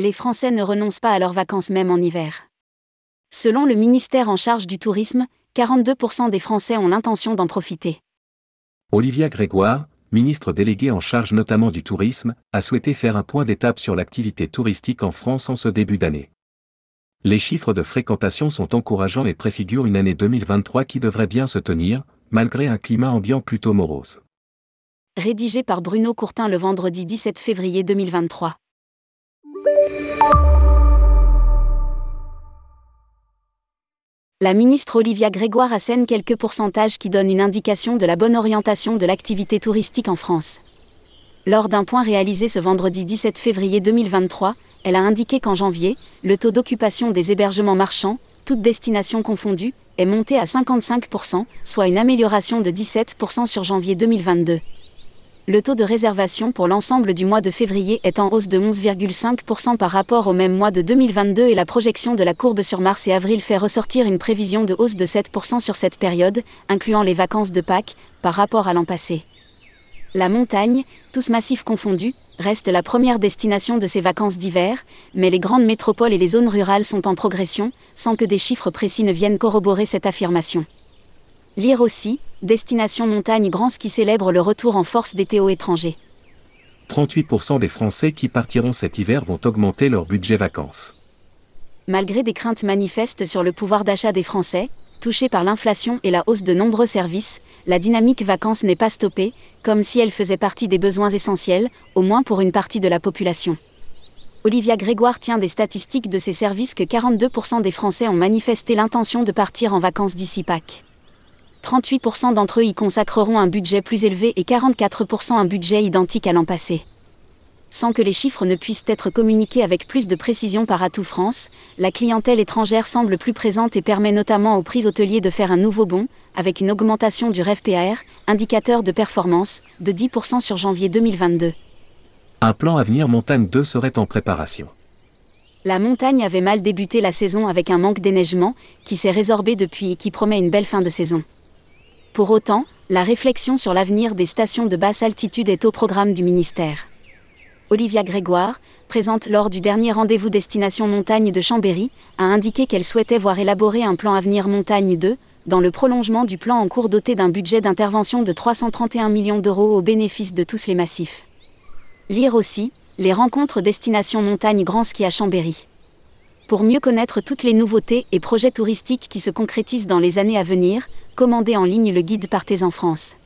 Les Français ne renoncent pas à leurs vacances même en hiver. Selon le ministère en charge du tourisme, 42% des Français ont l'intention d'en profiter. Olivia Grégoire, ministre déléguée en charge notamment du tourisme, a souhaité faire un point d'étape sur l'activité touristique en France en ce début d'année. Les chiffres de fréquentation sont encourageants et préfigurent une année 2023 qui devrait bien se tenir, malgré un climat ambiant plutôt morose. Rédigé par Bruno Courtin le vendredi 17 février 2023. La ministre Olivia Grégoire assène quelques pourcentages qui donnent une indication de la bonne orientation de l'activité touristique en France. Lors d'un point réalisé ce vendredi 17 février 2023, elle a indiqué qu'en janvier, le taux d'occupation des hébergements marchands, toutes destinations confondues, est monté à 55%, soit une amélioration de 17% sur janvier 2022 le taux de réservation pour l'ensemble du mois de février est en hausse de 11,5% par rapport au même mois de 2022 et la projection de la courbe sur mars et avril fait ressortir une prévision de hausse de 7% sur cette période, incluant les vacances de Pâques, par rapport à l'an passé. La montagne, tous massifs confondus, reste la première destination de ces vacances d'hiver, mais les grandes métropoles et les zones rurales sont en progression, sans que des chiffres précis ne viennent corroborer cette affirmation. Lire aussi, Destination Montagne Grand qui célèbre le retour en force des Théo étrangers. 38% des Français qui partiront cet hiver vont augmenter leur budget vacances. Malgré des craintes manifestes sur le pouvoir d'achat des Français, touchés par l'inflation et la hausse de nombreux services, la dynamique vacances n'est pas stoppée, comme si elle faisait partie des besoins essentiels, au moins pour une partie de la population. Olivia Grégoire tient des statistiques de ces services que 42% des Français ont manifesté l'intention de partir en vacances d'ici Pâques. 38% d'entre eux y consacreront un budget plus élevé et 44% un budget identique à l'an passé. Sans que les chiffres ne puissent être communiqués avec plus de précision par Atout France, la clientèle étrangère semble plus présente et permet notamment aux prises hôteliers de faire un nouveau bond, avec une augmentation du REVPAR, indicateur de performance, de 10% sur janvier 2022. Un plan Avenir Montagne 2 serait en préparation. La montagne avait mal débuté la saison avec un manque d'éneigement, qui s'est résorbé depuis et qui promet une belle fin de saison. Pour autant, la réflexion sur l'avenir des stations de basse altitude est au programme du ministère. Olivia Grégoire, présente lors du dernier rendez-vous Destination Montagne de Chambéry, a indiqué qu'elle souhaitait voir élaborer un plan Avenir Montagne 2, dans le prolongement du plan en cours doté d'un budget d'intervention de 331 millions d'euros au bénéfice de tous les massifs. Lire aussi, les rencontres Destination Montagne Grand Ski à Chambéry pour mieux connaître toutes les nouveautés et projets touristiques qui se concrétisent dans les années à venir, commandez en ligne le guide Partez en France.